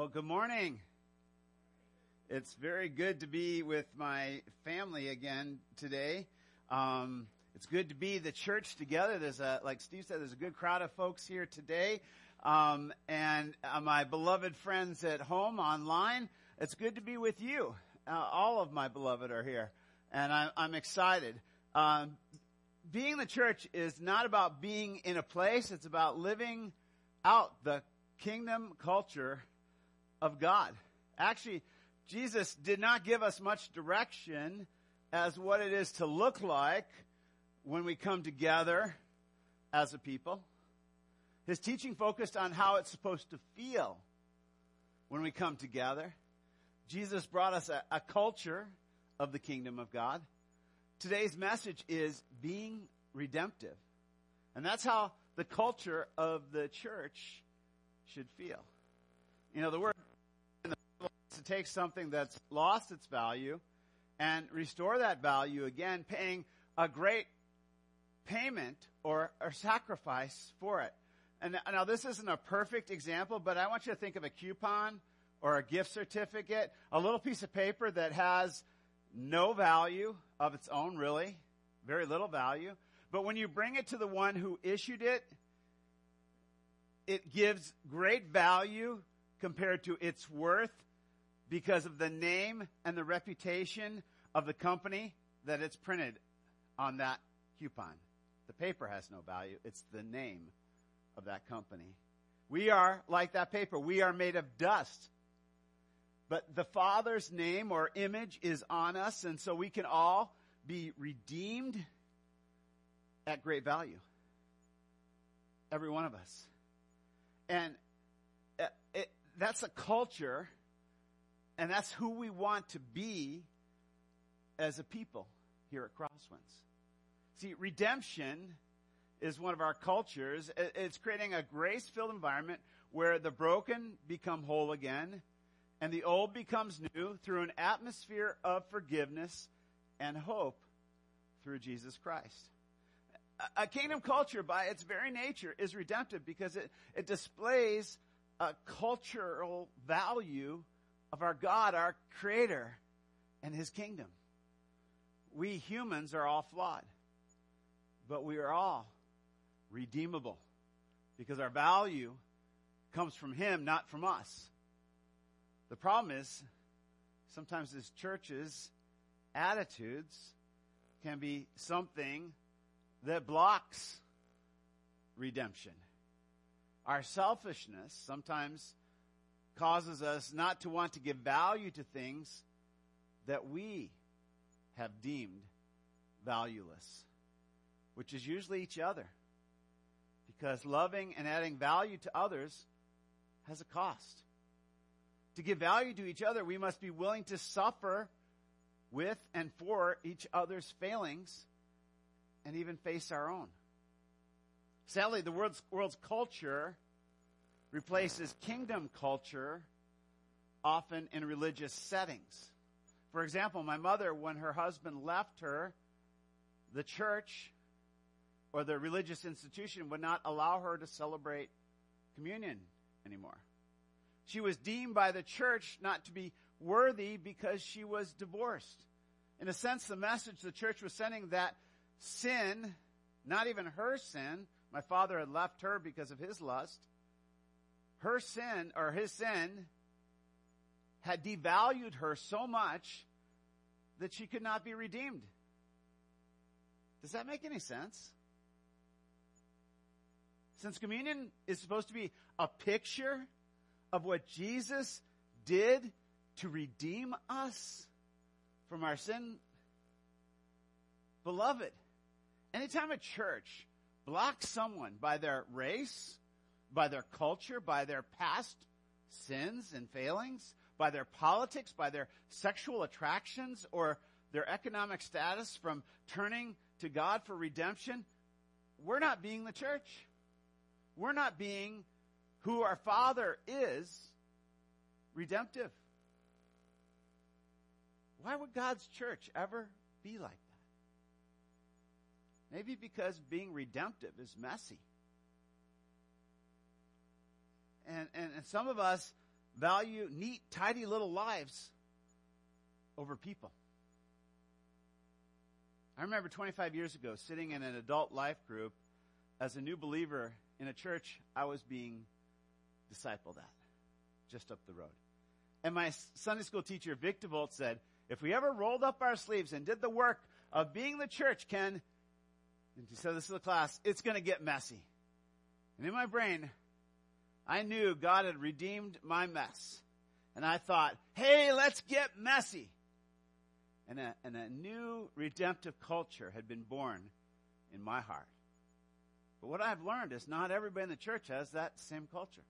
Well, good morning. It's very good to be with my family again today. Um, it's good to be the church together. There's a, like Steve said, there's a good crowd of folks here today. Um, and uh, my beloved friends at home online, it's good to be with you. Uh, all of my beloved are here, and I, I'm excited. Um, being the church is not about being in a place; it's about living out the kingdom culture of God. Actually, Jesus did not give us much direction as what it is to look like when we come together as a people. His teaching focused on how it's supposed to feel when we come together. Jesus brought us a, a culture of the kingdom of God. Today's message is being redemptive. And that's how the culture of the church should feel. You know, the word to take something that's lost its value and restore that value again, paying a great payment or, or sacrifice for it. And now this isn't a perfect example, but I want you to think of a coupon or a gift certificate, a little piece of paper that has no value of its own, really, very little value. But when you bring it to the one who issued it, it gives great value compared to its worth because of the name and the reputation of the company that it's printed on that coupon. The paper has no value. It's the name of that company. We are like that paper. We are made of dust. But the Father's name or image is on us, and so we can all be redeemed at great value. Every one of us. And uh, it, that's a culture and that's who we want to be as a people here at Crosswinds. See, redemption is one of our cultures. It's creating a grace filled environment where the broken become whole again and the old becomes new through an atmosphere of forgiveness and hope through Jesus Christ. A kingdom culture, by its very nature, is redemptive because it, it displays a cultural value of our God, our Creator, and His kingdom. We humans are all flawed, but we are all redeemable because our value comes from Him, not from us. The problem is, sometimes as churches, attitudes can be something that blocks redemption. Our selfishness sometimes causes us not to want to give value to things that we have deemed valueless, which is usually each other. Because loving and adding value to others has a cost. To give value to each other, we must be willing to suffer with and for each other's failings and even face our own. Sadly, the world's, world's culture replaces kingdom culture often in religious settings. For example, my mother, when her husband left her, the church or the religious institution would not allow her to celebrate communion anymore. She was deemed by the church not to be worthy because she was divorced. In a sense, the message the church was sending that sin, not even her sin, my father had left her because of his lust, her sin or his sin had devalued her so much that she could not be redeemed. Does that make any sense? Since communion is supposed to be a picture of what Jesus did to redeem us from our sin, beloved, anytime a church blocks someone by their race, by their culture, by their past sins and failings, by their politics, by their sexual attractions, or their economic status from turning to God for redemption, we're not being the church. We're not being who our Father is redemptive. Why would God's church ever be like that? Maybe because being redemptive is messy. And, and, and some of us value neat, tidy little lives over people. I remember 25 years ago sitting in an adult life group as a new believer in a church I was being discipled at just up the road. And my Sunday school teacher, Vic DeVolt, said, if we ever rolled up our sleeves and did the work of being the church, Ken, and he said this to the class, it's going to get messy. And in my brain, I knew God had redeemed my mess. And I thought, hey, let's get messy. And a, and a new redemptive culture had been born in my heart. But what I've learned is not everybody in the church has that same culture.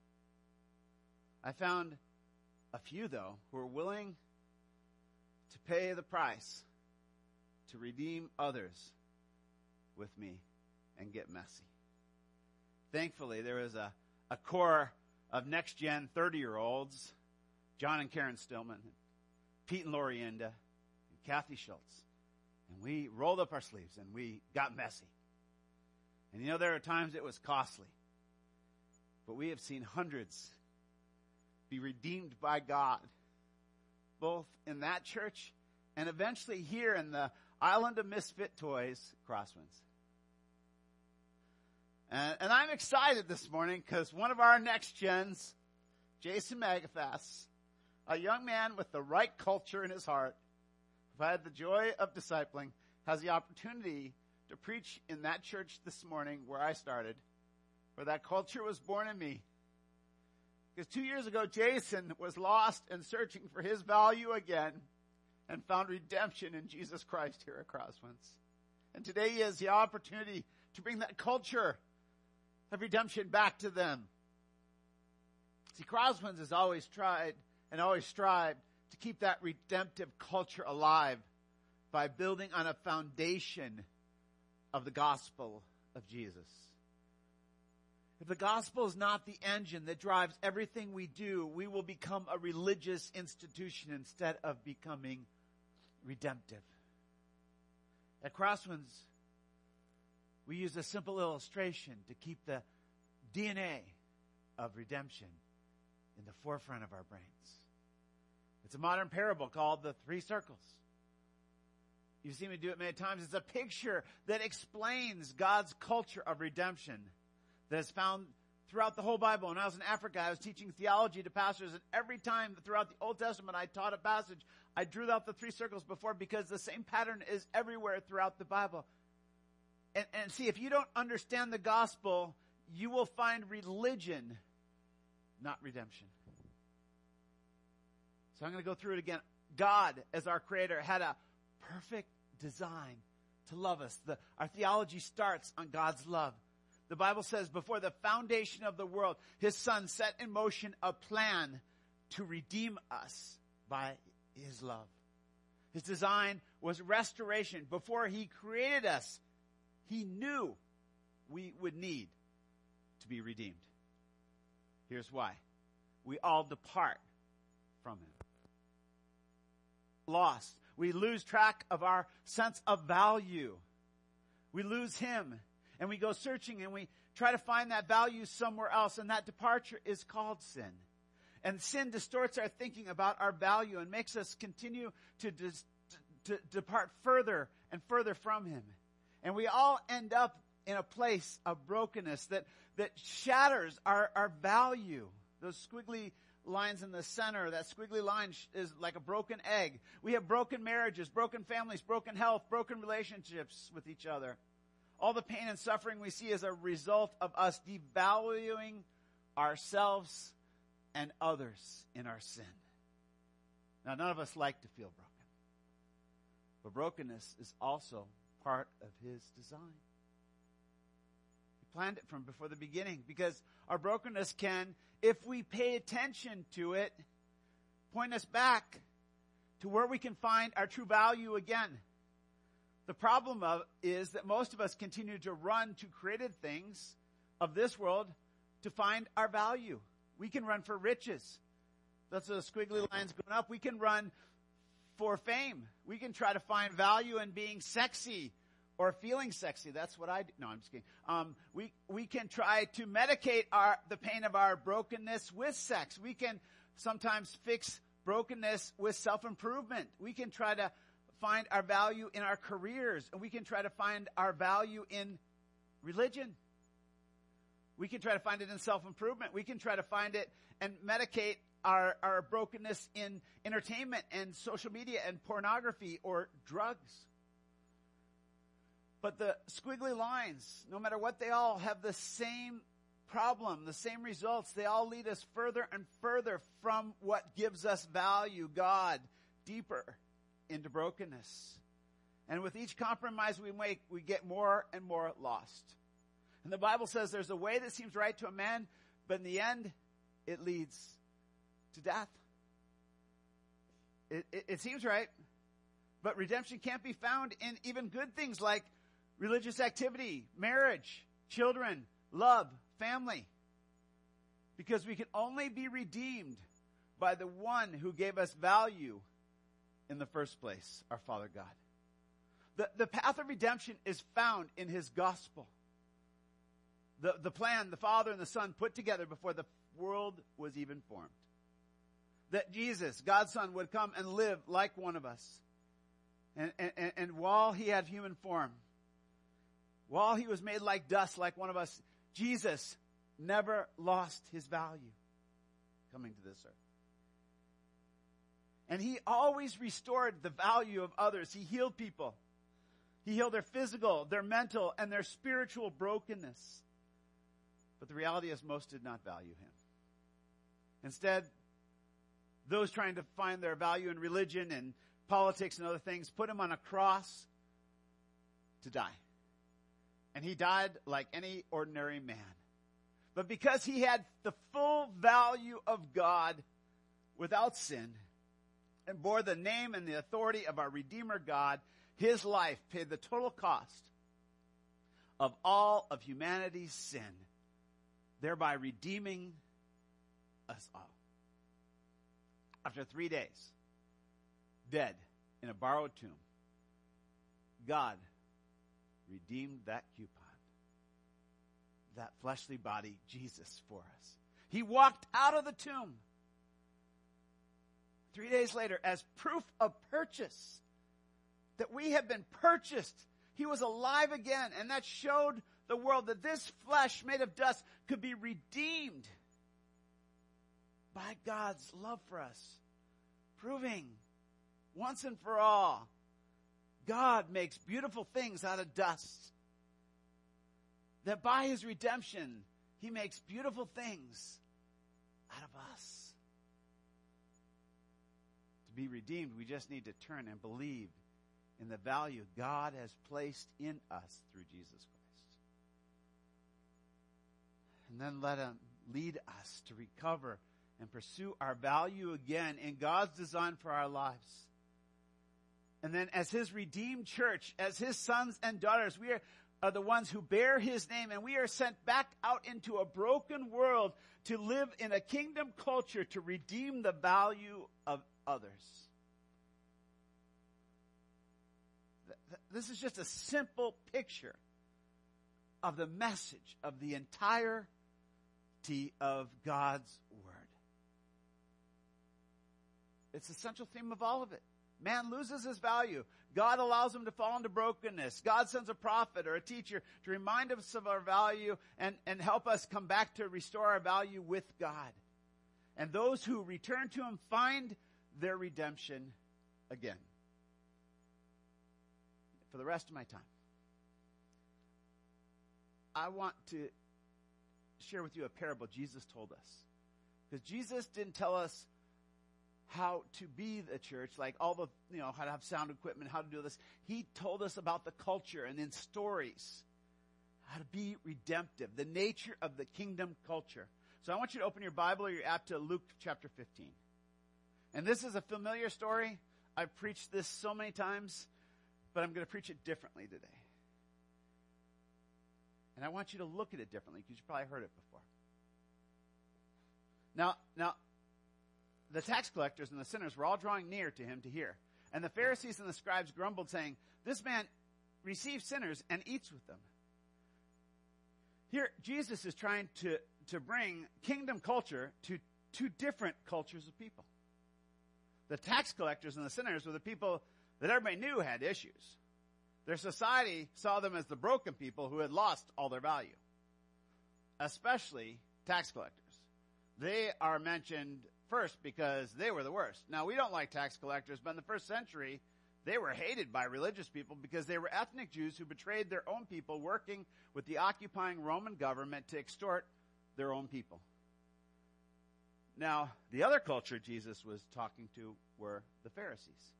I found a few, though, who are willing to pay the price to redeem others with me and get messy. Thankfully, there was a, a core of next gen 30 year olds, John and Karen Stillman, Pete and Lorienda, and Kathy Schultz. And we rolled up our sleeves and we got messy. And you know, there are times it was costly. But we have seen hundreds be redeemed by God, both in that church and eventually here in the island of misfit toys, Crosswinds. And, and I'm excited this morning because one of our next gens, Jason Magathas, a young man with the right culture in his heart, who had the joy of discipling, has the opportunity to preach in that church this morning where I started, where that culture was born in me. Because two years ago, Jason was lost and searching for his value again and found redemption in Jesus Christ here at Crosswinds. And today he has the opportunity to bring that culture of redemption back to them. See, Crosswinds has always tried and always strived to keep that redemptive culture alive by building on a foundation of the gospel of Jesus. If the gospel is not the engine that drives everything we do, we will become a religious institution instead of becoming redemptive. At Crosswinds, we use a simple illustration to keep the DNA of redemption in the forefront of our brains. It's a modern parable called the three circles. You've seen me do it many times. It's a picture that explains God's culture of redemption that is found throughout the whole Bible. When I was in Africa, I was teaching theology to pastors, and every time throughout the Old Testament I taught a passage, I drew out the three circles before because the same pattern is everywhere throughout the Bible. And, and see, if you don't understand the gospel, you will find religion, not redemption. So I'm going to go through it again. God, as our creator, had a perfect design to love us. The, our theology starts on God's love. The Bible says before the foundation of the world, his son set in motion a plan to redeem us by his love. His design was restoration. Before he created us, he knew we would need to be redeemed. Here's why. We all depart from him. Lost. We lose track of our sense of value. We lose him and we go searching and we try to find that value somewhere else and that departure is called sin. And sin distorts our thinking about our value and makes us continue to, dis- to depart further and further from him. And we all end up in a place of brokenness that, that shatters our, our value. Those squiggly lines in the center, that squiggly line is like a broken egg. We have broken marriages, broken families, broken health, broken relationships with each other. All the pain and suffering we see is a result of us devaluing ourselves and others in our sin. Now, none of us like to feel broken. But brokenness is also part of His design. He planned it from before the beginning because our brokenness can, if we pay attention to it, point us back to where we can find our true value again. The problem of, is that most of us continue to run to created things of this world to find our value. We can run for riches. That's the squiggly lines going up. We can run for fame. We can try to find value in being sexy or feeling sexy. That's what I do. No, I'm just kidding. Um, we, we can try to medicate our, the pain of our brokenness with sex. We can sometimes fix brokenness with self-improvement. We can try to find our value in our careers and we can try to find our value in religion. We can try to find it in self-improvement. We can try to find it and medicate our, our brokenness in entertainment and social media and pornography or drugs. But the squiggly lines, no matter what they all have the same problem, the same results. They all lead us further and further from what gives us value, God, deeper into brokenness. And with each compromise we make, we get more and more lost. And the Bible says there's a way that seems right to a man, but in the end, it leads to death. It, it, it seems right, but redemption can't be found in even good things like religious activity, marriage, children, love, family. Because we can only be redeemed by the one who gave us value in the first place, our Father God. The, the path of redemption is found in His gospel. The, the plan the Father and the Son put together before the world was even formed. That Jesus, God's Son, would come and live like one of us. And, and, and while He had human form, while He was made like dust, like one of us, Jesus never lost his value coming to this earth. And he always restored the value of others. He healed people. He healed their physical, their mental, and their spiritual brokenness. But the reality is most did not value him. Instead, those trying to find their value in religion and politics and other things put him on a cross to die. And he died like any ordinary man. But because he had the full value of God without sin and bore the name and the authority of our Redeemer God, his life paid the total cost of all of humanity's sin, thereby redeeming us all. After three days, dead in a borrowed tomb, God redeemed that coupon that fleshly body, Jesus, for us. He walked out of the tomb three days later as proof of purchase that we have been purchased. He was alive again, and that showed the world that this flesh made of dust could be redeemed God's love for us, proving once and for all God makes beautiful things out of dust that by his redemption, he makes beautiful things out of us. To be redeemed, we just need to turn and believe in the value God has placed in us through Jesus Christ. And then let him lead us to recover and pursue our value again in God's design for our lives. And then as his redeemed church, as his sons and daughters, we are are the ones who bear his name and we are sent back out into a broken world to live in a kingdom culture to redeem the value of others. This is just a simple picture of the message of the entirety of God's Word. It's the central theme of all of it. Man loses his value. God allows him to fall into brokenness. God sends a prophet or a teacher to remind us of our value and, and help us come back to restore our value with God. And those who return to him find their redemption again. For the rest of my time, I want to share with you a parable Jesus told us. Because Jesus didn't tell us how to be the church, like all the, you know, how to have sound equipment, how to do this. He told us about the culture and in stories, how to be redemptive, the nature of the kingdom culture. So I want you to open your Bible or your app to Luke chapter 15. And this is a familiar story. I've preached this so many times, but I'm going to preach it differently today. And I want you to look at it differently because you probably heard it before. Now, now, the tax collectors and the sinners were all drawing near to him to hear. And the Pharisees and the scribes grumbled, saying, This man receives sinners and eats with them. Here, Jesus is trying to, to bring kingdom culture to two different cultures of people. The tax collectors and the sinners were the people that everybody knew had issues. Their society saw them as the broken people who had lost all their value, especially tax collectors. They are mentioned first because they were the worst. Now, we don't like tax collectors, but in the first century, they were hated by religious people because they were ethnic Jews who betrayed their own people working with the occupying Roman government to extort their own people. Now, the other culture Jesus was talking to were the Pharisees.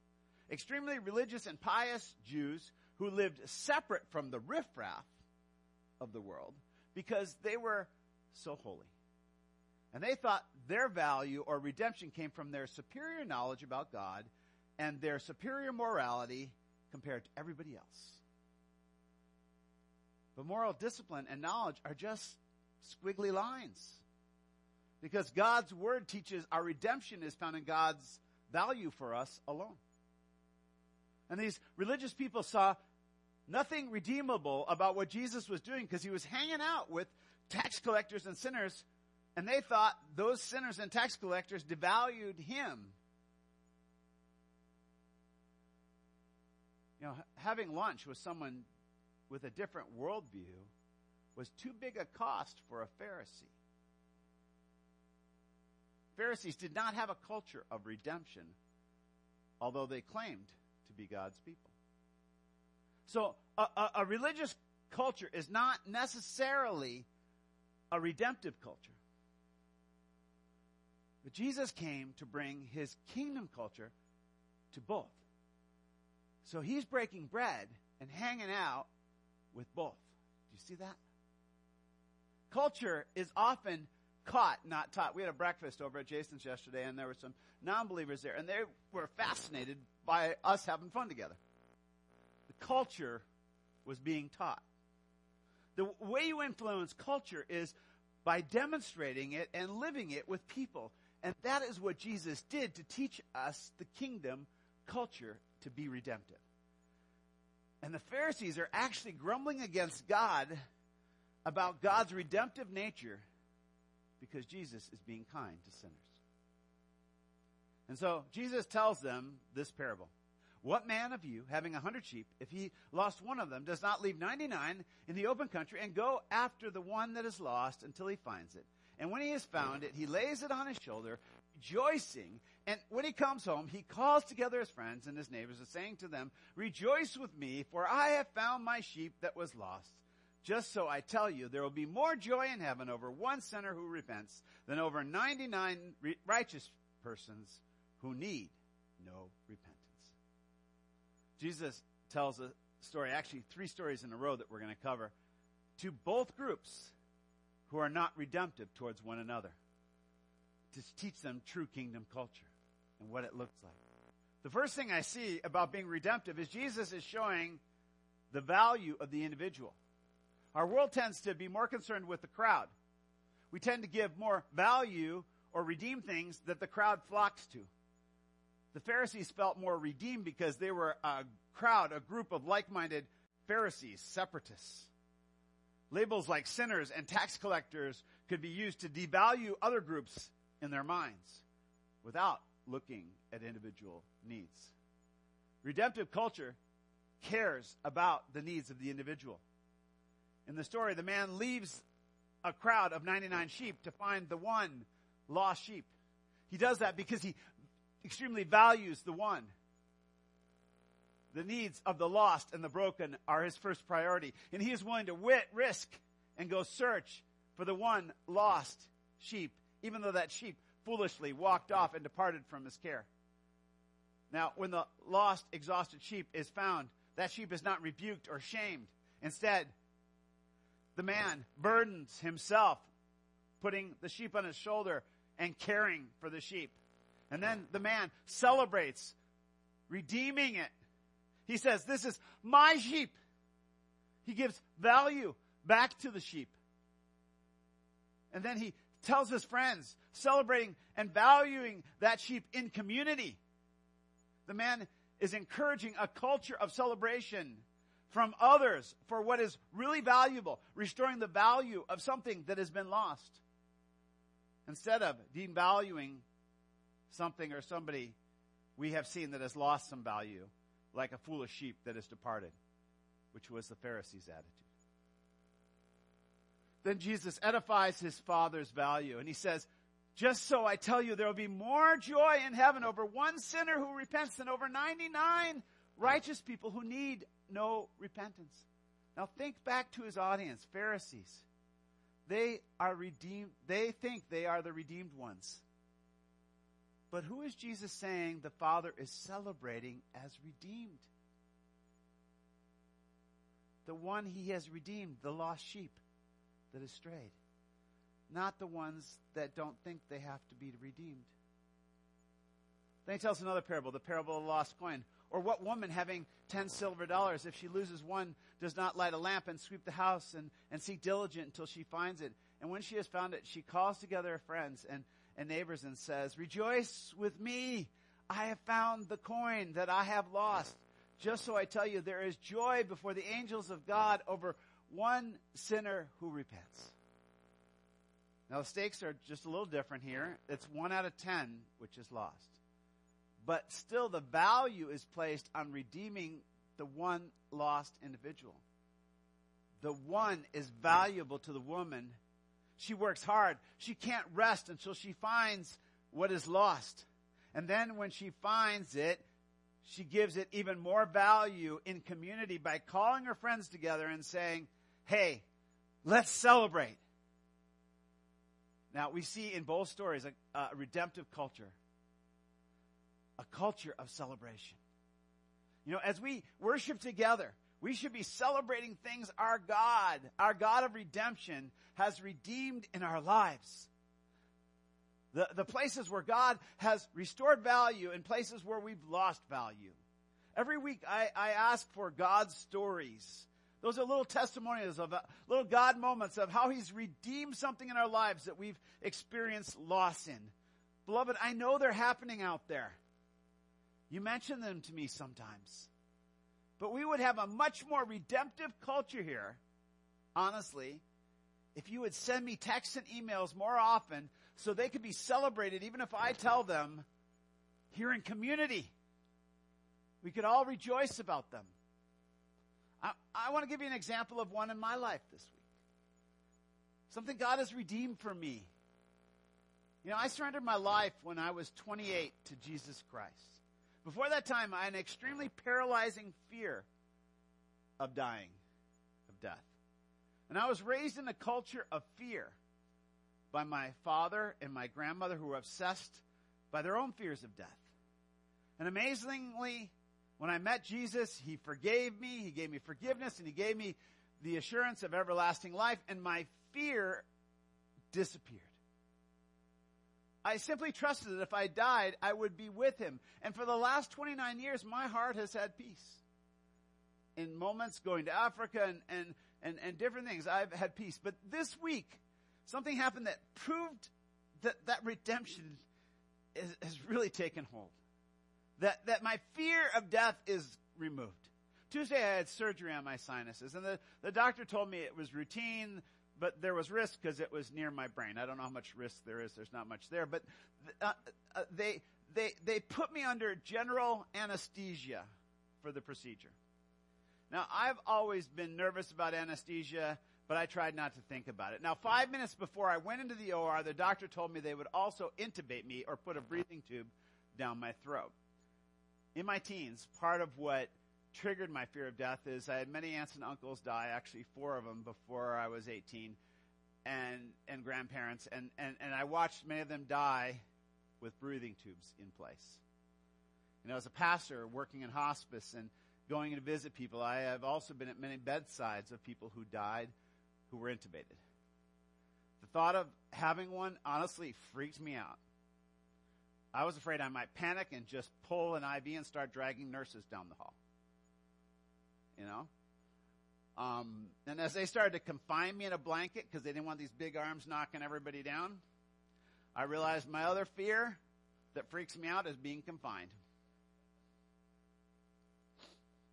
Extremely religious and pious Jews who lived separate from the riffraff of the world because they were so holy. And they thought their value or redemption came from their superior knowledge about God and their superior morality compared to everybody else. But moral discipline and knowledge are just squiggly lines. Because God's word teaches our redemption is found in God's value for us alone. And these religious people saw nothing redeemable about what Jesus was doing because he was hanging out with tax collectors and sinners, and they thought those sinners and tax collectors devalued him. You know, having lunch with someone with a different worldview was too big a cost for a Pharisee. Pharisees did not have a culture of redemption, although they claimed to be God's people. So, a, a, a religious culture is not necessarily a redemptive culture. But Jesus came to bring his kingdom culture to both. So he's breaking bread and hanging out with both. Do you see that? Culture is often caught, not taught. We had a breakfast over at Jason's yesterday, and there were some non believers there, and they were fascinated by us having fun together. The culture was being taught. The way you influence culture is by demonstrating it and living it with people. And that is what Jesus did to teach us the kingdom culture to be redemptive. And the Pharisees are actually grumbling against God about God's redemptive nature because Jesus is being kind to sinners. And so Jesus tells them this parable. What man of you, having a hundred sheep, if he lost one of them, does not leave 99 in the open country and go after the one that is lost until he finds it? And when he has found it, he lays it on his shoulder, rejoicing. And when he comes home, he calls together his friends and his neighbors, and saying to them, Rejoice with me, for I have found my sheep that was lost. Just so I tell you, there will be more joy in heaven over one sinner who repents than over 99 righteous persons who need no repentance. Jesus tells a story, actually three stories in a row that we're going to cover, to both groups who are not redemptive towards one another to teach them true kingdom culture and what it looks like. The first thing I see about being redemptive is Jesus is showing the value of the individual. Our world tends to be more concerned with the crowd. We tend to give more value or redeem things that the crowd flocks to. The Pharisees felt more redeemed because they were a crowd, a group of like-minded Pharisees, separatists. Labels like sinners and tax collectors could be used to devalue other groups in their minds without looking at individual needs. Redemptive culture cares about the needs of the individual. In the story, the man leaves a crowd of 99 sheep to find the one lost sheep. He does that because he extremely values the one. The needs of the lost and the broken are his first priority. And he is willing to wit, risk and go search for the one lost sheep, even though that sheep foolishly walked off and departed from his care. Now, when the lost, exhausted sheep is found, that sheep is not rebuked or shamed. Instead, the man burdens himself, putting the sheep on his shoulder and caring for the sheep. And then the man celebrates redeeming it. He says, This is my sheep. He gives value back to the sheep. And then he tells his friends, celebrating and valuing that sheep in community. The man is encouraging a culture of celebration from others for what is really valuable, restoring the value of something that has been lost. Instead of devaluing something or somebody, we have seen that has lost some value, like a foolish sheep that has departed, which was the Pharisees' attitude. Then Jesus edifies his Father's value, and he says, just so I tell you, there will be more joy in heaven over one sinner who repents than over 99 righteous people who need no repentance. Now think back to his audience, Pharisees. They are redeemed, they think they are the redeemed ones. But who is Jesus saying the Father is celebrating as redeemed? The one he has redeemed, the lost sheep that has strayed not the ones that don't think they have to be redeemed. Then he tells another parable, the parable of the lost coin. Or what woman having ten silver dollars, if she loses one, does not light a lamp and sweep the house and, and seek diligent until she finds it? And when she has found it, she calls together her friends and, and neighbors and says, Rejoice with me! I have found the coin that I have lost. Just so I tell you, there is joy before the angels of God over one sinner who repents. Now, the stakes are just a little different here. It's one out of ten which is lost. But still, the value is placed on redeeming the one lost individual. The one is valuable to the woman. She works hard. She can't rest until she finds what is lost. And then when she finds it, she gives it even more value in community by calling her friends together and saying, Hey, let's celebrate. Now, we see in both stories a, a redemptive culture, a culture of celebration. You know, as we worship together, we should be celebrating things our God, our God of redemption, has redeemed in our lives. The, the places where God has restored value and places where we've lost value. Every week I, I ask for God's stories those are little testimonials of uh, little God moments of how He's redeemed something in our lives that we've experienced loss in. Beloved, I know they're happening out there. You mention them to me sometimes. But we would have a much more redemptive culture here, honestly, if you would send me texts and emails more often so they could be celebrated, even if I tell them here in community. We could all rejoice about them. I, I want to give you an example of one in my life this week. Something God has redeemed for me. You know, I surrendered my life when I was 28 to Jesus Christ. Before that time, I had an extremely paralyzing fear of dying, of death. And I was raised in a culture of fear by my father and my grandmother who were obsessed by their own fears of death. And amazingly, when I met Jesus, He forgave me, He gave me forgiveness, and He gave me the assurance of everlasting life, and my fear disappeared. I simply trusted that if I died, I would be with Him. And for the last 29 years, my heart has had peace. In moments going to Africa and, and, and, and different things, I've had peace. But this week, something happened that proved that that redemption is, has really taken hold that, that my fear of death is removed. Tuesday I had surgery on my sinuses and the, the doctor told me it was routine, but there was risk because it was near my brain. I don't know how much risk there is. There's not much there, but uh, uh, they, they, they put me under general anesthesia for the procedure. Now I've always been nervous about anesthesia, but I tried not to think about it. Now five minutes before I went into the OR, the doctor told me they would also intubate me or put a breathing tube down my throat in my teens, part of what triggered my fear of death is I had many aunts and uncles die, actually four of them before I was 18, and, and grandparents, and, and, and I watched many of them die with breathing tubes in place. Know, as a pastor working in hospice and going to visit people, I have also been at many bedsides of people who died who were intubated. The thought of having one honestly freaked me out. I was afraid I might panic and just pull an IV and start dragging nurses down the hall. You know? Um, and as they started to confine me in a blanket because they didn't want these big arms knocking everybody down, I realized my other fear that freaks me out is being confined.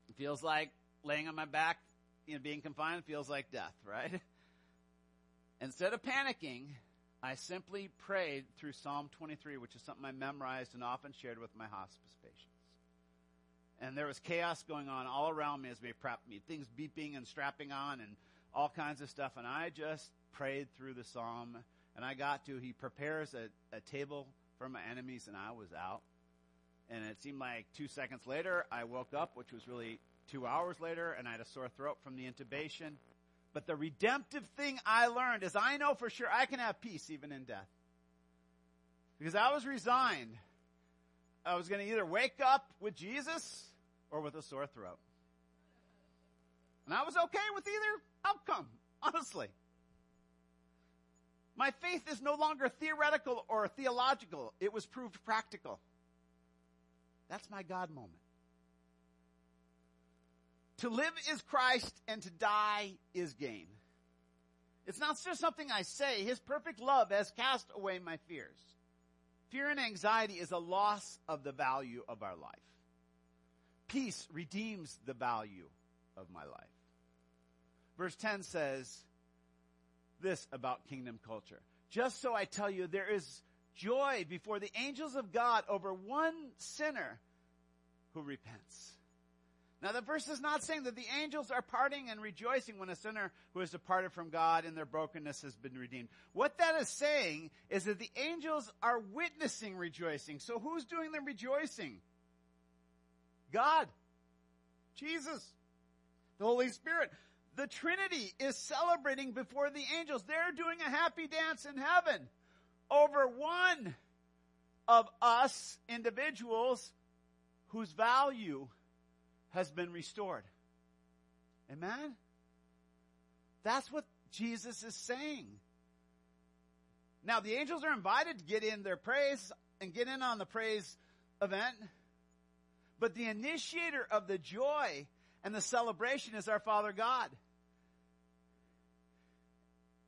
It feels like laying on my back, you know, being confined feels like death, right? Instead of panicking, I simply prayed through Psalm 23, which is something I memorized and often shared with my hospice patients. And there was chaos going on all around me as we prepped me, things beeping and strapping on and all kinds of stuff. And I just prayed through the psalm and I got to, he prepares a, a table for my enemies and I was out. And it seemed like two seconds later, I woke up, which was really two hours later, and I had a sore throat from the intubation. But the redemptive thing I learned is I know for sure I can have peace even in death. Because I was resigned. I was going to either wake up with Jesus or with a sore throat. And I was okay with either outcome, honestly. My faith is no longer theoretical or theological. It was proved practical. That's my God moment. To live is Christ and to die is gain. It's not just something I say. His perfect love has cast away my fears. Fear and anxiety is a loss of the value of our life. Peace redeems the value of my life. Verse 10 says this about kingdom culture. Just so I tell you, there is joy before the angels of God over one sinner who repents. Now the verse is not saying that the angels are parting and rejoicing when a sinner who has departed from God in their brokenness has been redeemed. What that is saying is that the angels are witnessing rejoicing. So who's doing the rejoicing? God. Jesus. The Holy Spirit. The Trinity is celebrating before the angels. They're doing a happy dance in heaven over one of us individuals whose value has been restored. Amen? That's what Jesus is saying. Now, the angels are invited to get in their praise and get in on the praise event. But the initiator of the joy and the celebration is our Father God.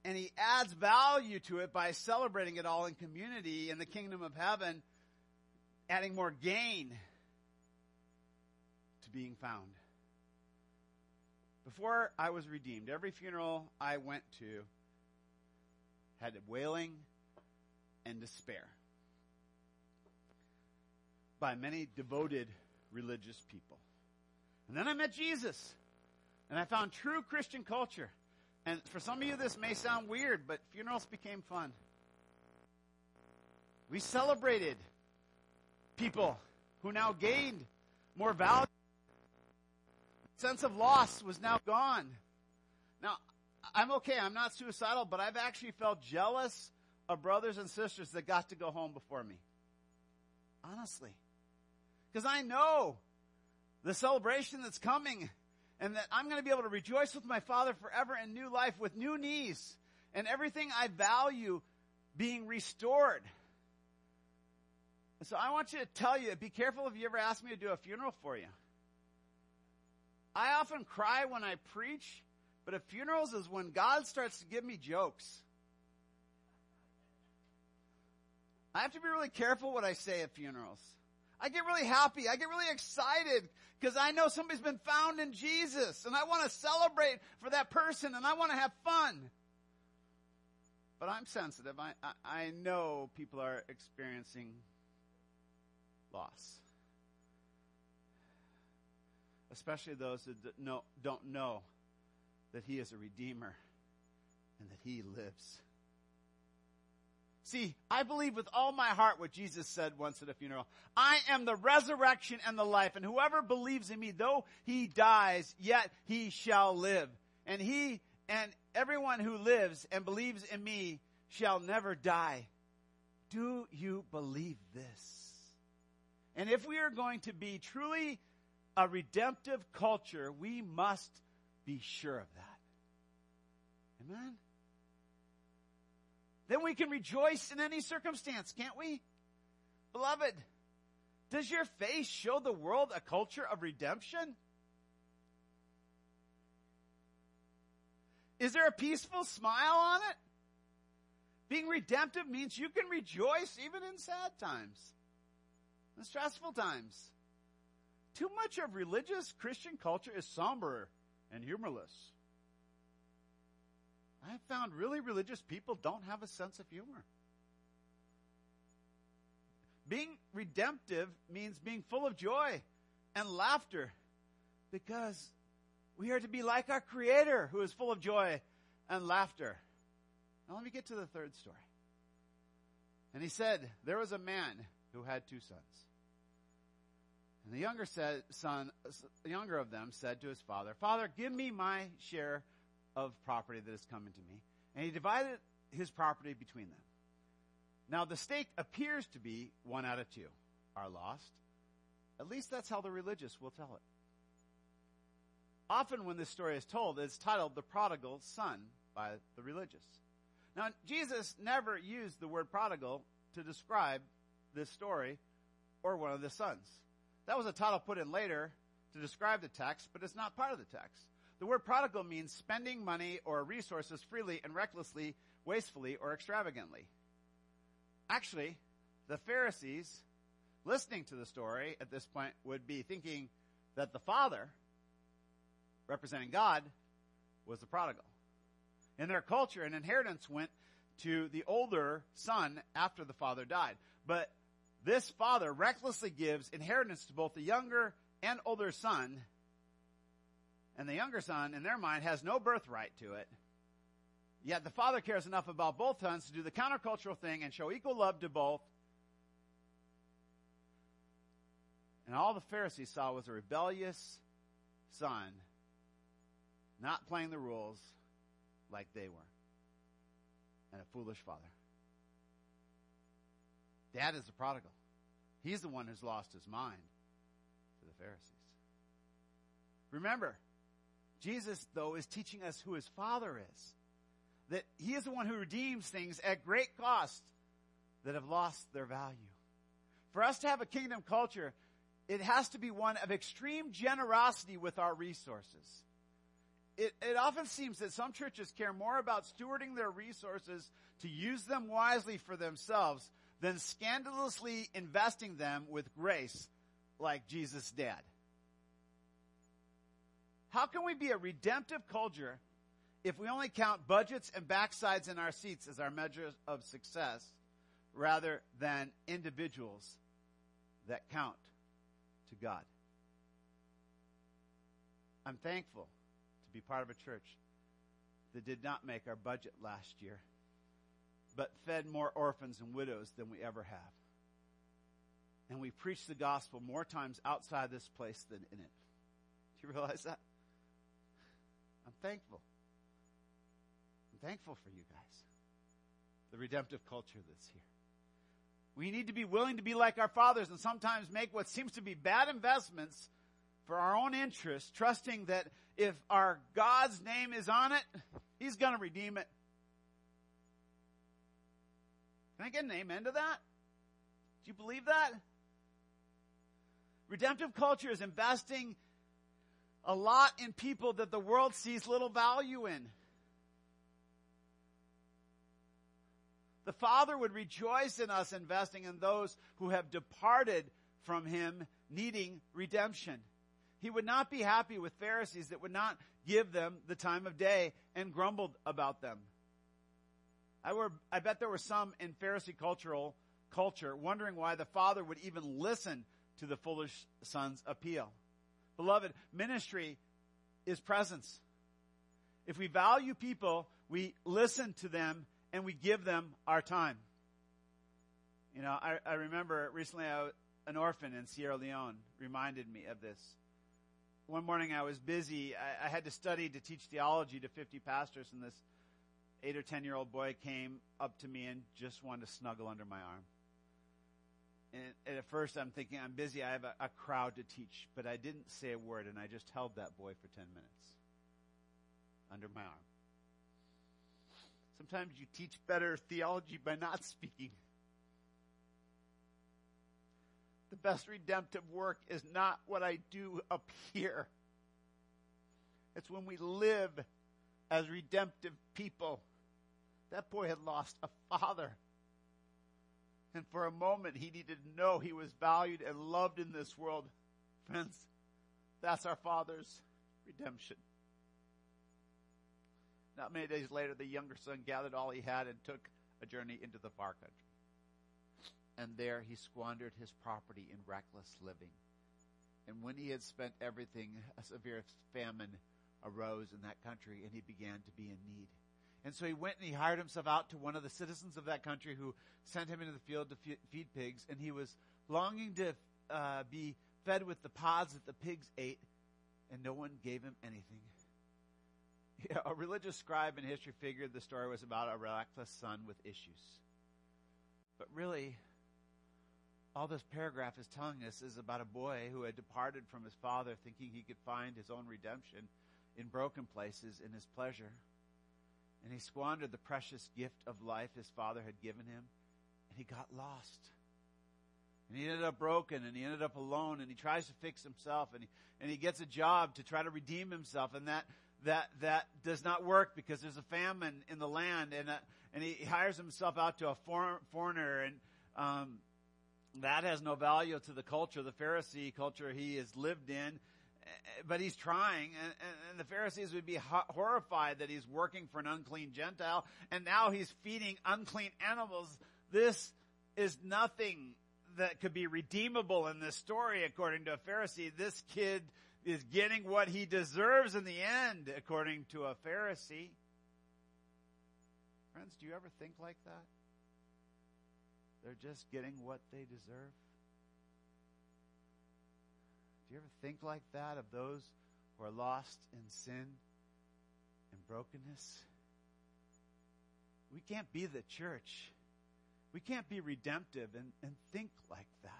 And he adds value to it by celebrating it all in community in the kingdom of heaven, adding more gain to being found. Before I was redeemed, every funeral I went to had wailing and despair by many devoted religious people. And then I met Jesus and I found true Christian culture. And for some of you, this may sound weird, but funerals became fun. We celebrated people who now gained more value sense of loss was now gone. Now, I'm okay. I'm not suicidal, but I've actually felt jealous of brothers and sisters that got to go home before me. Honestly. Because I know the celebration that's coming and that I'm going to be able to rejoice with my Father forever in new life with new knees and everything I value being restored. So I want you to tell you, be careful if you ever ask me to do a funeral for you. I often cry when I preach, but at funerals is when God starts to give me jokes. I have to be really careful what I say at funerals. I get really happy. I get really excited because I know somebody's been found in Jesus and I want to celebrate for that person and I want to have fun. But I'm sensitive. I, I, I know people are experiencing loss especially those that don't know that He is a Redeemer and that He lives. See, I believe with all my heart what Jesus said once at a funeral. I am the resurrection and the life, and whoever believes in me, though he dies, yet he shall live. And he and everyone who lives and believes in me shall never die. Do you believe this? And if we are going to be truly a redemptive culture, we must be sure of that. Amen? Then we can rejoice in any circumstance, can't we? Beloved, does your face show the world a culture of redemption? Is there a peaceful smile on it? Being redemptive means you can rejoice even in sad times, in stressful times. Too much of religious Christian culture is somber and humorless. I have found really religious people don't have a sense of humor. Being redemptive means being full of joy and laughter because we are to be like our Creator who is full of joy and laughter. Now, let me get to the third story. And he said, There was a man who had two sons. And the younger said, son, the younger of them said to his father, Father, give me my share of property that is coming to me. And he divided his property between them. Now the stake appears to be one out of two are lost. At least that's how the religious will tell it. Often when this story is told, it's titled The Prodigal Son by the religious. Now, Jesus never used the word prodigal to describe this story or one of the sons. That was a title put in later to describe the text, but it's not part of the text. The word prodigal means spending money or resources freely and recklessly, wastefully, or extravagantly. Actually, the Pharisees listening to the story at this point would be thinking that the father, representing God, was the prodigal. In their culture, an inheritance went to the older son after the father died. But this father recklessly gives inheritance to both the younger and older son. And the younger son, in their mind, has no birthright to it. Yet the father cares enough about both sons to do the countercultural thing and show equal love to both. And all the Pharisees saw was a rebellious son not playing the rules like they were, and a foolish father. Dad is the prodigal. He's the one who's lost his mind to the Pharisees. Remember, Jesus, though, is teaching us who his father is. That he is the one who redeems things at great cost that have lost their value. For us to have a kingdom culture, it has to be one of extreme generosity with our resources. It, it, often seems that some churches care more about stewarding their resources to use them wisely for themselves than scandalously investing them with grace like Jesus did. How can we be a redemptive culture if we only count budgets and backsides in our seats as our measures of success rather than individuals that count to God? I'm thankful to be part of a church that did not make our budget last year but fed more orphans and widows than we ever have. And we preach the gospel more times outside this place than in it. Do you realize that? I'm thankful. I'm thankful for you guys. The redemptive culture that's here. We need to be willing to be like our fathers and sometimes make what seems to be bad investments for our own interest, trusting that if our God's name is on it, He's going to redeem it. Can I get an amen to that? Do you believe that? Redemptive culture is investing a lot in people that the world sees little value in. The Father would rejoice in us investing in those who have departed from Him needing redemption. He would not be happy with Pharisees that would not give them the time of day and grumbled about them. I, were, I bet there were some in Pharisee cultural culture wondering why the father would even listen to the foolish son's appeal. Beloved, ministry is presence. If we value people, we listen to them and we give them our time. You know, I, I remember recently I, an orphan in Sierra Leone reminded me of this. One morning I was busy. I, I had to study to teach theology to 50 pastors and this eight or ten year old boy came up to me and just wanted to snuggle under my arm. And, at first I'm thinking, I'm busy, I have a, a crowd to teach, but I didn't say a word and I just held that boy for 10 minutes under my arm. Sometimes you teach better theology by not speaking. The best redemptive work is not what I do up here. It's when we live as redemptive people. That boy had lost a father. And for a moment, he needed to know he was valued and loved in this world. Friends, that's our Father's redemption. Not many days later, the younger son gathered all he had and took a journey into the far country. And there he squandered his property in reckless living. And when he had spent everything, a severe famine arose in that country and he began to be in need. And so he went and he hired himself out to one of the citizens of that country who sent him into the field to feed pigs. And he was longing to uh, be fed with the pods that the pigs ate, and no one gave him anything. Yeah, a religious scribe and history figured the story was about a reckless son with issues. But really, all this paragraph is telling us is about a boy who had departed from his father thinking he could find his own redemption in broken places in his pleasure. And he squandered the precious gift of life his father had given him, and he got lost. And he ended up broken and he ended up alone and he tries to fix himself and he, and he gets a job to try to redeem himself and that, that, that does not work because there's a famine in the land and, uh, and he hires himself out to a for, foreigner and, um, that has no value to the culture, the Pharisee culture he has lived in Eh, but he's trying, and, and, the Pharisees would be horrified that he's working for an unclean Gentile, and now he's feeding unclean animals. This is nothing that could be redeemable in this story, according to a Pharisee. This kid is getting what he deserves in the end, according to a Pharisee. Friends, do you ever think like that? They're just getting what they deserve? Do you ever think like that of those who are lost in sin and brokenness? We can't be the church. We can't be redemptive and, and think like that.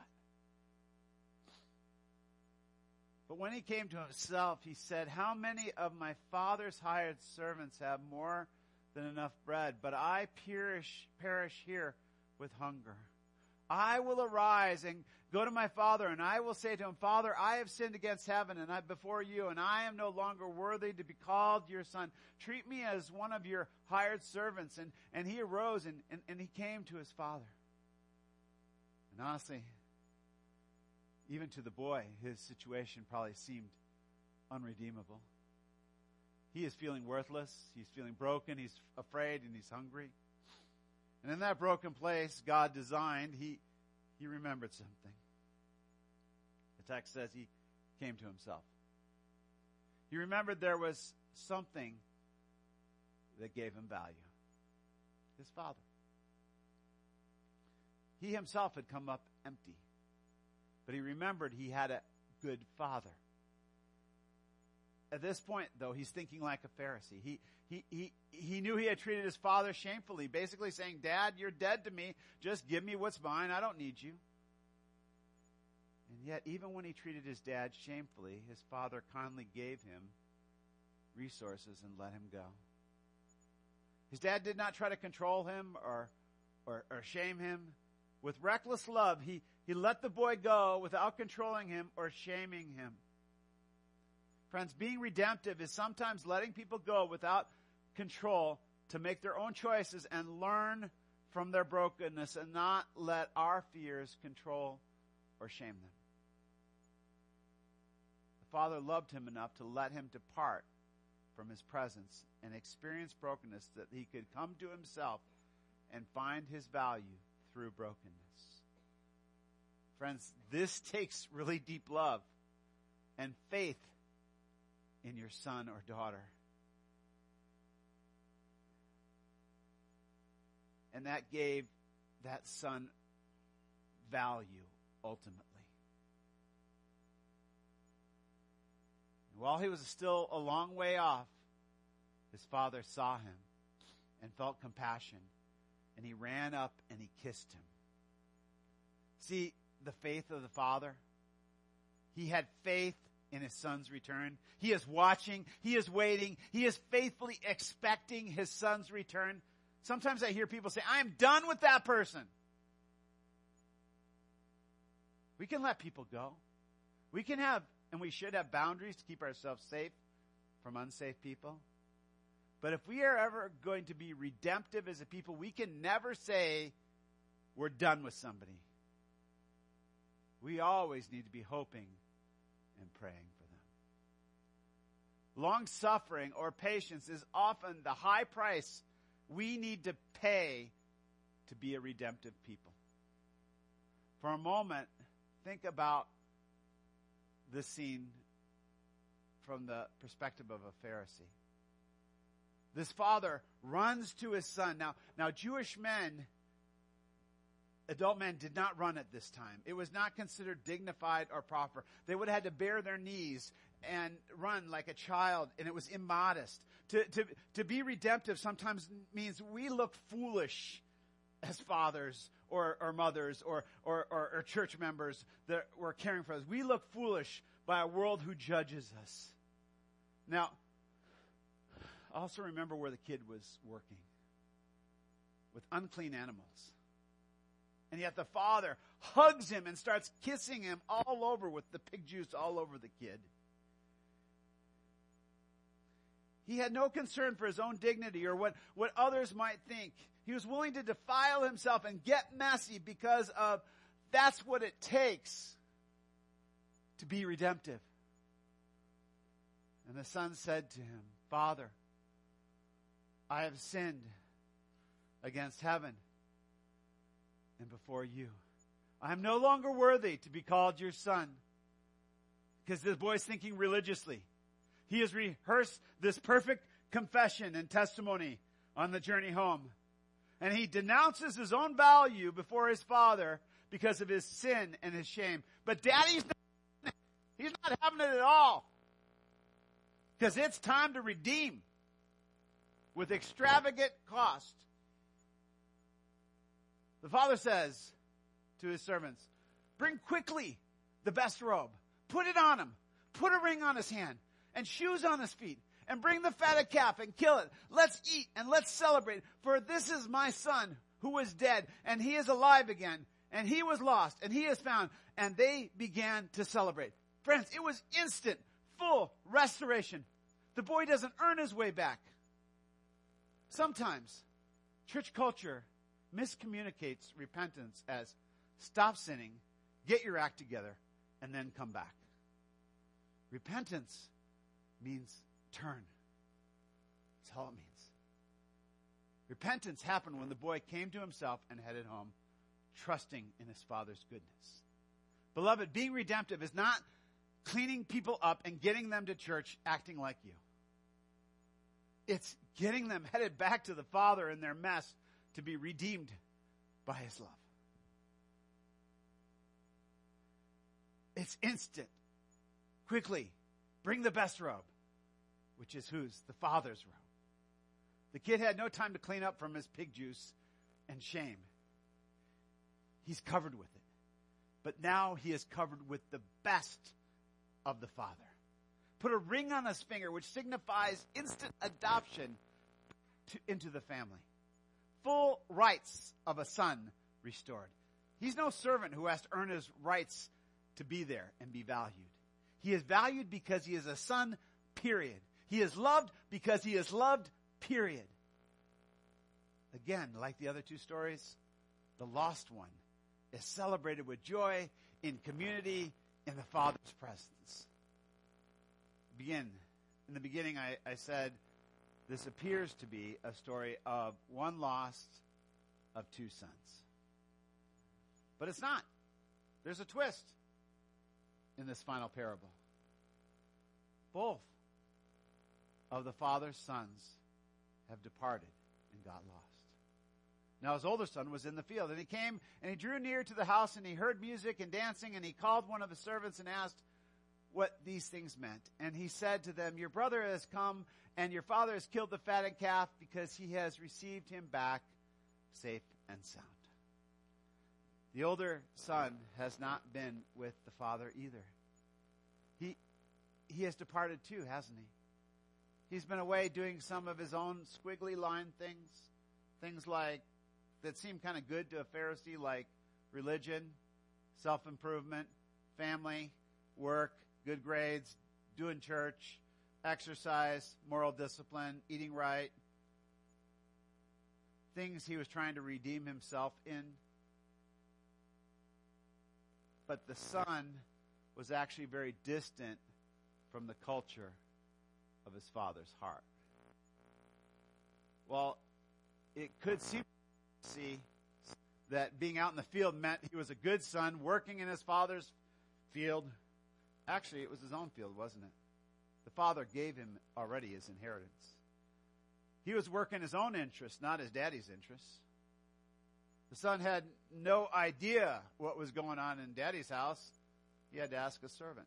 But when he came to himself, he said, How many of my father's hired servants have more than enough bread, but I perish, perish here with hunger? I will arise and go to my father and I will say to him, Father, I have sinned against heaven and I before you and I am no longer worthy to be called your son. Treat me as one of your hired servants. And, and he arose and, and, and he came to his father. And honestly, even to the boy, his situation probably seemed unredeemable. He is feeling worthless. He's feeling broken. He's afraid and he's hungry. And in that broken place God designed, he, he remembered something. Text says he came to himself. He remembered there was something that gave him value. His father. He himself had come up empty. But he remembered he had a good father. At this point, though, he's thinking like a Pharisee. He, he, he, he knew he had treated his father shamefully, basically saying, Dad, you're dead to me. Just give me what's mine. I don't need you. And yet, even when he treated his dad shamefully, his father kindly gave him resources and let him go. His dad did not try to control him or, or, or shame him. With reckless love, he, he let the boy go without controlling him or shaming him. Friends, being redemptive is sometimes letting people go without control to make their own choices and learn from their brokenness and not let our fears control or shame them. The Father loved him enough to let him depart from his presence and experience brokenness that he could come to himself and find his value through brokenness. Friends, this takes really deep love and faith in your son or daughter. And that gave that son value ultimately. While he was still a long way off, his father saw him and felt compassion, and he ran up and he kissed him. See the faith of the father? He had faith in his son's return. He is watching. He is waiting. He is faithfully expecting his son's return. Sometimes I hear people say, I'm done with that person. We can let people go. We can have, and we should have boundaries to keep ourselves safe from unsafe people. But if we are ever going to be redemptive as a people, we can never say we're done with somebody. We always need to be hoping and praying for them. Long suffering or patience is often the high price we need to pay to be a redemptive people. For a moment, think about this scene from the perspective of a Pharisee. This father runs to his son. Now, now Jewish men, adult men did not run at this time. It was not considered dignified or proper. They would have had to bare their knees and run like a child, and it was immodest. To, to, to be redemptive sometimes means we look foolish as fathers or, or mothers or, or, or, or church members that were caring for us. We look foolish by a world who judges us. Now, also remember where the kid was working with unclean animals. And yet the father hugs him and starts kissing him all over with the pig juice all over the kid. He had no concern for his own dignity or what, what others might think. He was willing to defile himself and get messy because of that's what it takes to be redemptive. And the son said to him, Father, I have sinned against heaven and before you. I am no longer worthy to be called your son. Because this boy is thinking religiously. He has rehearsed this perfect confession and testimony on the journey home. And he denounces his own value before his father because of his sin and his shame. But daddy's not, he's not having it at all. Because it's time to redeem with extravagant cost. The father says to his servants, bring quickly the best robe, put it on him, put a ring on his hand, and shoes on his feet and bring the fatted calf and kill it. Let's eat and let's celebrate. For this is my son who was dead and he is alive again and he was lost and he is found. And they began to celebrate. Friends, it was instant, full restoration. The boy doesn't earn his way back. Sometimes church culture miscommunicates repentance as stop sinning, get your act together, and then come back. Repentance means turn. That's all it means. Repentance happened when the boy came to himself and headed home, trusting in his father's goodness. Beloved, being redemptive is not cleaning people up and getting them to church acting like you. It's getting them headed back to the Father in their mess to be redeemed by His love. It's instant. Quickly, bring the best robe which is whose? The Father's robe. The kid had no time to clean up from his pig juice and shame. He's covered with it. But now he is covered with the best of the Father. Put a ring on his finger, which signifies instant adoption to, into the family. Full rights of a son restored. He's no servant who has to earn his rights to be there and be valued. He is valued because he is a son, period. He is loved because he is loved, period. Again, like the other two stories, the lost one is celebrated with joy in community in the Father's presence. Begin. In the beginning, I, I said this appears to be a story of one lost, of two sons. But it's not. There's a twist in this final parable. Both of the father's sons have departed and got lost. Now his older son was in the field, and he came and he drew near to the house, and he heard music and dancing, and he called one of the servants and asked what these things meant. And he said to them, Your brother has come, and your father has killed the fatted calf because he has received him back safe and sound. The older son has not been with the father either. He, he has departed too, hasn't he? He's been away doing some of his own squiggly line things, things like that seem kind of good to a Pharisee, like religion, self improvement, family, work, good grades, doing church, exercise, moral discipline, eating right. Things he was trying to redeem himself in. But the son was actually very distant from the culture of his father's heart. Well, it could seem see that being out in the field meant he was a good son working in his father's field. Actually, it was his own field, wasn't it? The father gave him already his inheritance. He was working his own interests, not his daddy's interests. The son had no idea what was going on in daddy's house. He had to ask a servant.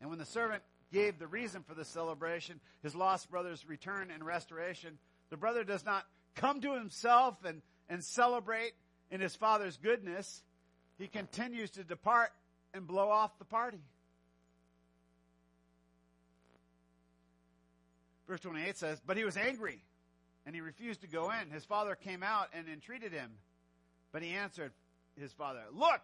And when the servant gave the reason for the celebration, his lost brother's return and restoration, the brother does not come to himself and, and celebrate in his father's goodness. He continues to depart and blow off the party. Verse 28 says, But he was angry and he refused to go in. His father came out and entreated him. But he answered his father, Look,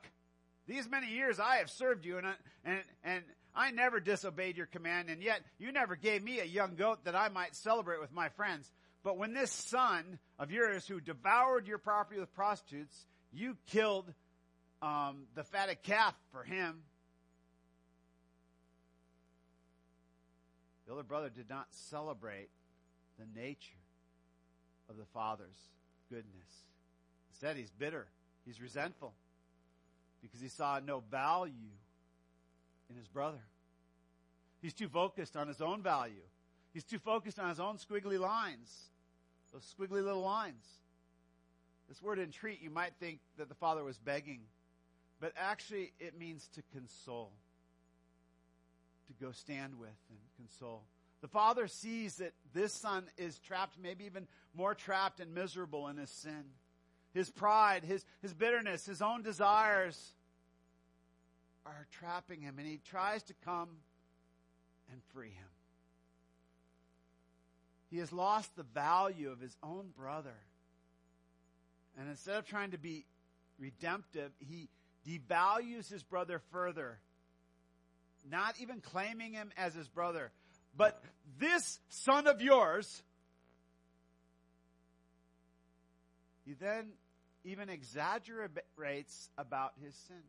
these many years I have served you and, and, and I never disobeyed your command and yet you never gave me a young goat that I might celebrate with my friends. But when this son of yours who devoured your property with prostitutes, you killed um, the fatted calf for him. The older brother did not celebrate the nature of the father's goodness. Instead, he's bitter. He's resentful because he saw no value in his brother. He's too focused on his own value. He's too focused on his own squiggly lines. Those squiggly little lines. This word entreat, you might think that the father was begging, but actually it means to console to go stand with and console. The father sees that this son is trapped, maybe even more trapped and miserable in his sin. His pride, his, his bitterness, his own desires are trapping him, and he tries to come and free him. He has lost the value of his own brother. And instead of trying to be redemptive, he devalues his brother further not even claiming him as his brother. But this son of yours, he then even exaggerates about his sin.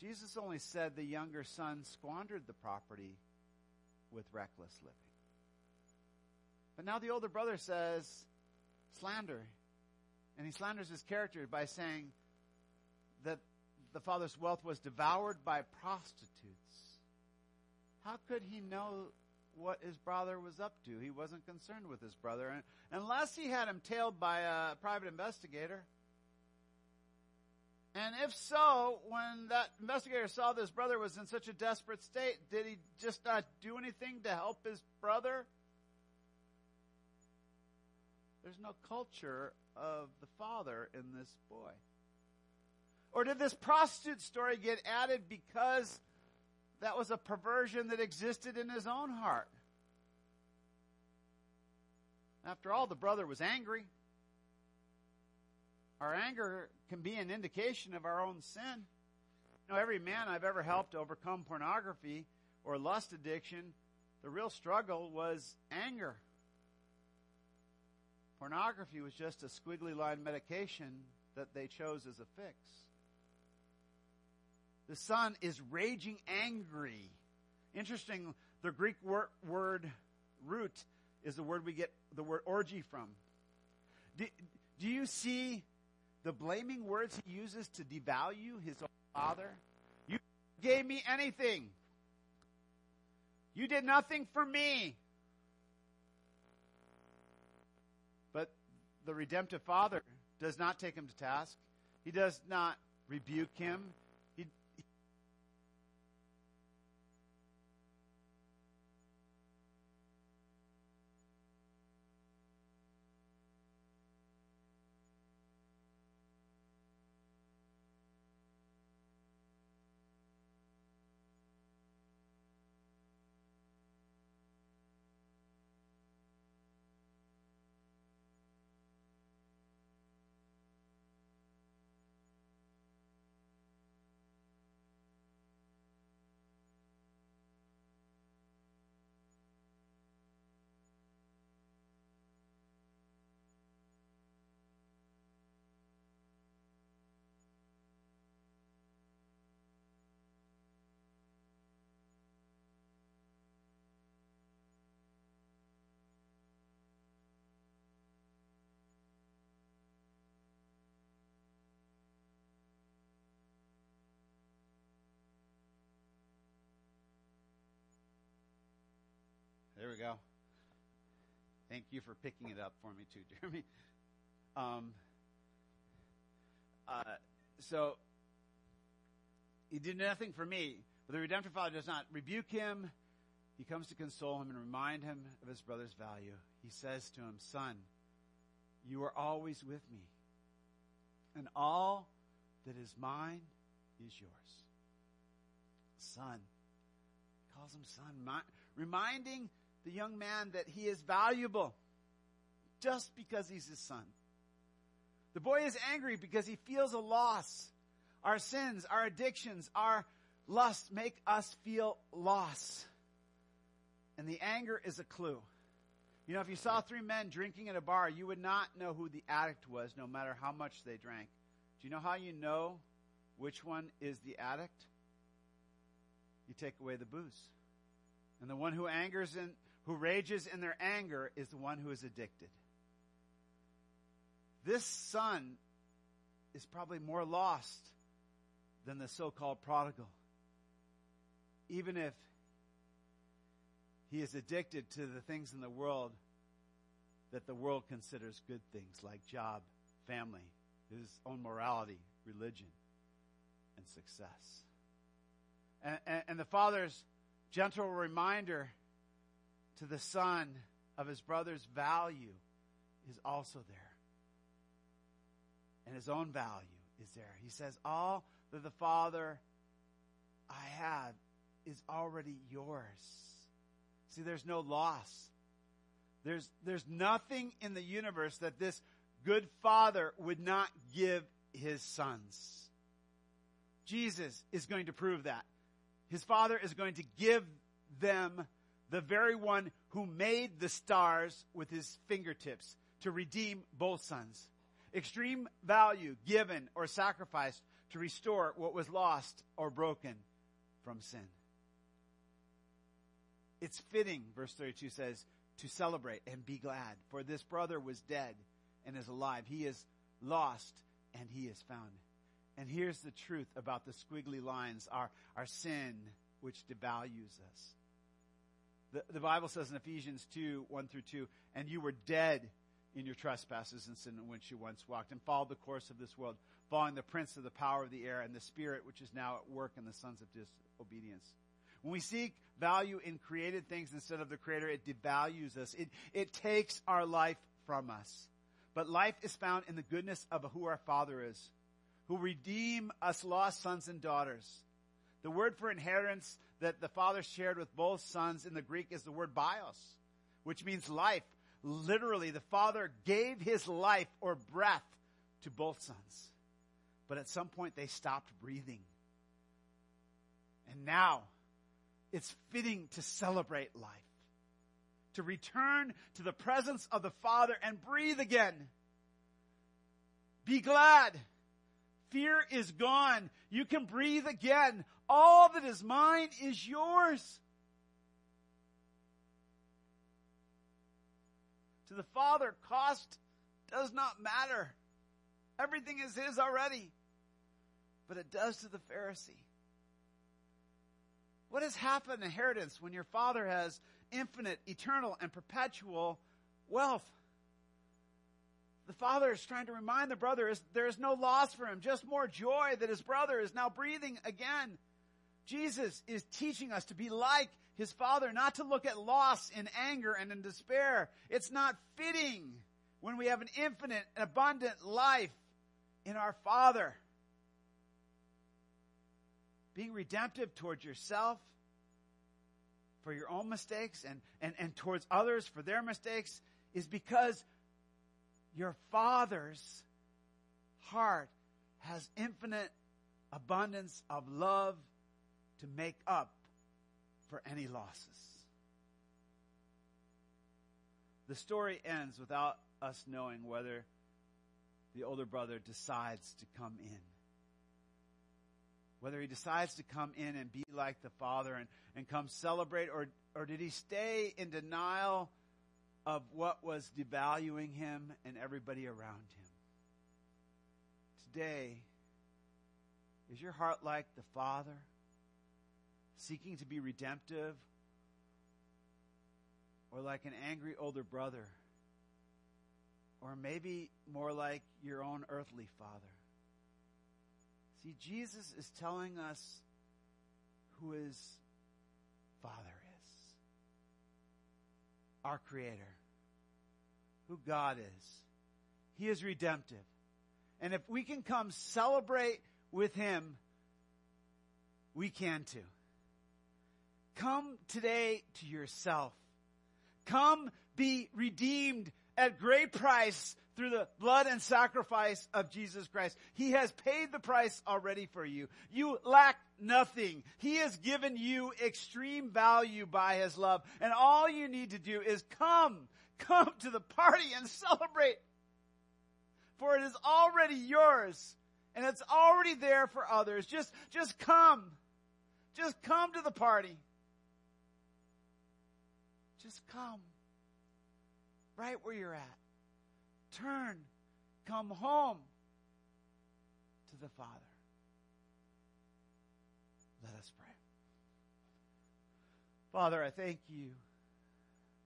Jesus only said the younger son squandered the property with reckless living. But now the older brother says slander. And he slanders his character by saying that the father's wealth was devoured by prostitutes. How could he know what his brother was up to? He wasn't concerned with his brother, unless he had him tailed by a private investigator. And if so, when that investigator saw this brother was in such a desperate state, did he just not do anything to help his brother? There's no culture of the father in this boy. Or did this prostitute story get added because that was a perversion that existed in his own heart? After all, the brother was angry. Our anger can be an indication of our own sin. You know, every man I've ever helped overcome pornography or lust addiction, the real struggle was anger. Pornography was just a squiggly line medication that they chose as a fix. The son is raging angry. Interesting, the Greek word, word root is the word we get the word orgy from. Do, do you see the blaming words he uses to devalue his own father? You gave me anything. You did nothing for me. But the redemptive father does not take him to task. He does not rebuke him. There we go. Thank you for picking it up for me too, Jeremy. Um, uh, so he did nothing for me, but the redemptive father does not rebuke him. He comes to console him and remind him of his brother's value. He says to him, Son, you are always with me, and all that is mine is yours. Son. He calls him son, reminding the young man that he is valuable just because he's his son. The boy is angry because he feels a loss. Our sins, our addictions, our lusts make us feel loss. And the anger is a clue. You know, if you saw three men drinking at a bar, you would not know who the addict was, no matter how much they drank. Do you know how you know which one is the addict? You take away the booze. And the one who angers and who rages in their anger is the one who is addicted. This son is probably more lost than the so-called prodigal. Even if he is addicted to the things in the world that the world considers good things like job, family, his own morality, religion, and success. And, and, and, the father's gentle reminder to the son of his brother's value is also there. And his own value is there. He says, All that the father I have is already yours. See, there's no loss. There's, there's nothing in the universe that this good father would not give his sons. Jesus is going to prove that. His father is going to give them the very one who made the stars with his fingertips to redeem both sons. Extreme value given or sacrificed to restore what was lost or broken from sin it's fitting, verse 32 says, to celebrate and be glad. For this brother was dead and is alive. He is lost and he is found. And here's the truth about the squiggly lines, our, our sin, which devalues us. The, the Bible says in Ephesians 2, 1 through 2, and you were dead in your trespasses and sin in which you once walked and followed the course of this world, following the prince of the power of the air and the spirit which is now at work in the sons of disobedience when we seek value in created things instead of the creator, it devalues us. It, it takes our life from us. But life is found in the goodness of who our Father is, who redeem us lost sons and daughters. The word for inheritance that the Father shared with both sons in the Greek is the word bios, which means life. Literally, the Father gave his life or breath to both sons. But at some point they stopped breathing. And now, it's fitting to celebrate life, to return to the presence of the Father and breathe again. Be glad. Fear is gone. You can breathe again. All that is mine is yours. To the Father, cost does not matter. Everything is His already. But it does to the Pharisee. What is half an inheritance when your father has infinite, eternal, and perpetual wealth? The father is trying to remind the brother there is no loss for him, just more joy that his brother is now breathing again. Jesus is teaching us to be like his father, not to look at loss in anger and in despair. It's not fitting when we have an infinite, and abundant life in our father being redemptive towards yourself for your own mistakes and, and, and towards others for their mistakes is because your father's heart has infinite abundance of love to make up for any losses. The story ends without us knowing whether the older brother decides to come in whether he decides to come in and be like the Father and, and come celebrate, or, or did he stay in denial of what was devaluing him and everybody around him? Today, is your heart like the Father, seeking to be redemptive? or like an angry older brother, or maybe more like your own earthly father. See, Jesus is telling us who his Father is, our Creator, who God is. He is redemptive. And if we can come celebrate with Him, we can too. Come today to yourself. Come be redeemed at great price through the blood and sacrifice of Jesus Christ. He has paid the price already for you. You lack nothing. He has given you extreme value by His love. And all you need to do is come, come to the party and celebrate. For it is already yours and it's already there for others. Just, just come. Just come to the party. Just come. Right where you're at. Turn. Come home to the Father. Let us pray. Father, I thank you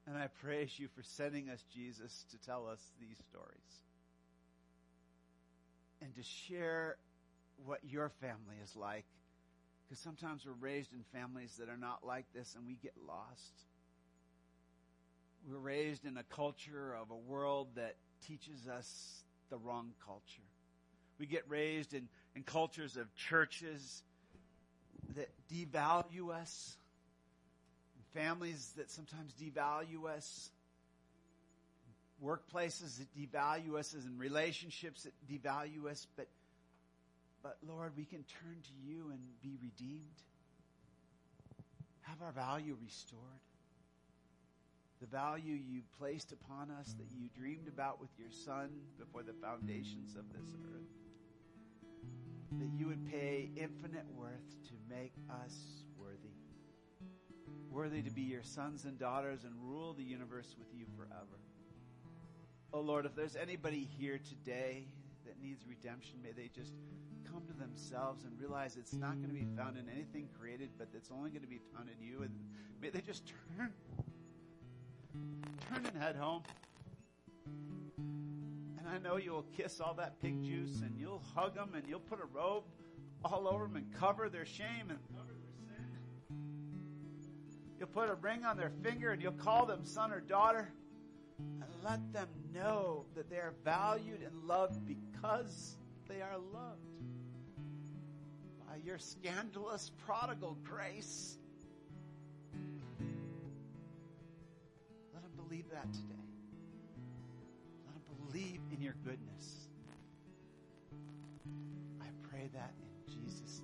and I praise you for sending us Jesus to tell us these stories and to share what your family is like. Because sometimes we're raised in families that are not like this and we get lost. We're raised in a culture of a world that teaches us the wrong culture. We get raised in, in cultures of churches that devalue us, families that sometimes devalue us, workplaces that devalue us, and relationships that devalue us. But, but Lord, we can turn to you and be redeemed, have our value restored the value you placed upon us that you dreamed about with your son before the foundations of this earth. That you would pay infinite worth to make us worthy. Worthy to be your sons and daughters and rule the universe with you forever. Oh Lord, if there's anybody here today that needs redemption, may they just come to themselves and realize it's not going to be found in anything created, but it's only going to be found in you. And may they just turn Turn and head home. And I know you'll kiss all that pig juice and you'll hug them and you'll put a robe all over them and cover their shame and cover their sin. You'll put a ring on their finger and you'll call them son or daughter and let them know that they are valued and loved because they are loved by your scandalous prodigal grace. Believe that today. Let them believe in your goodness. I pray that in Jesus' name.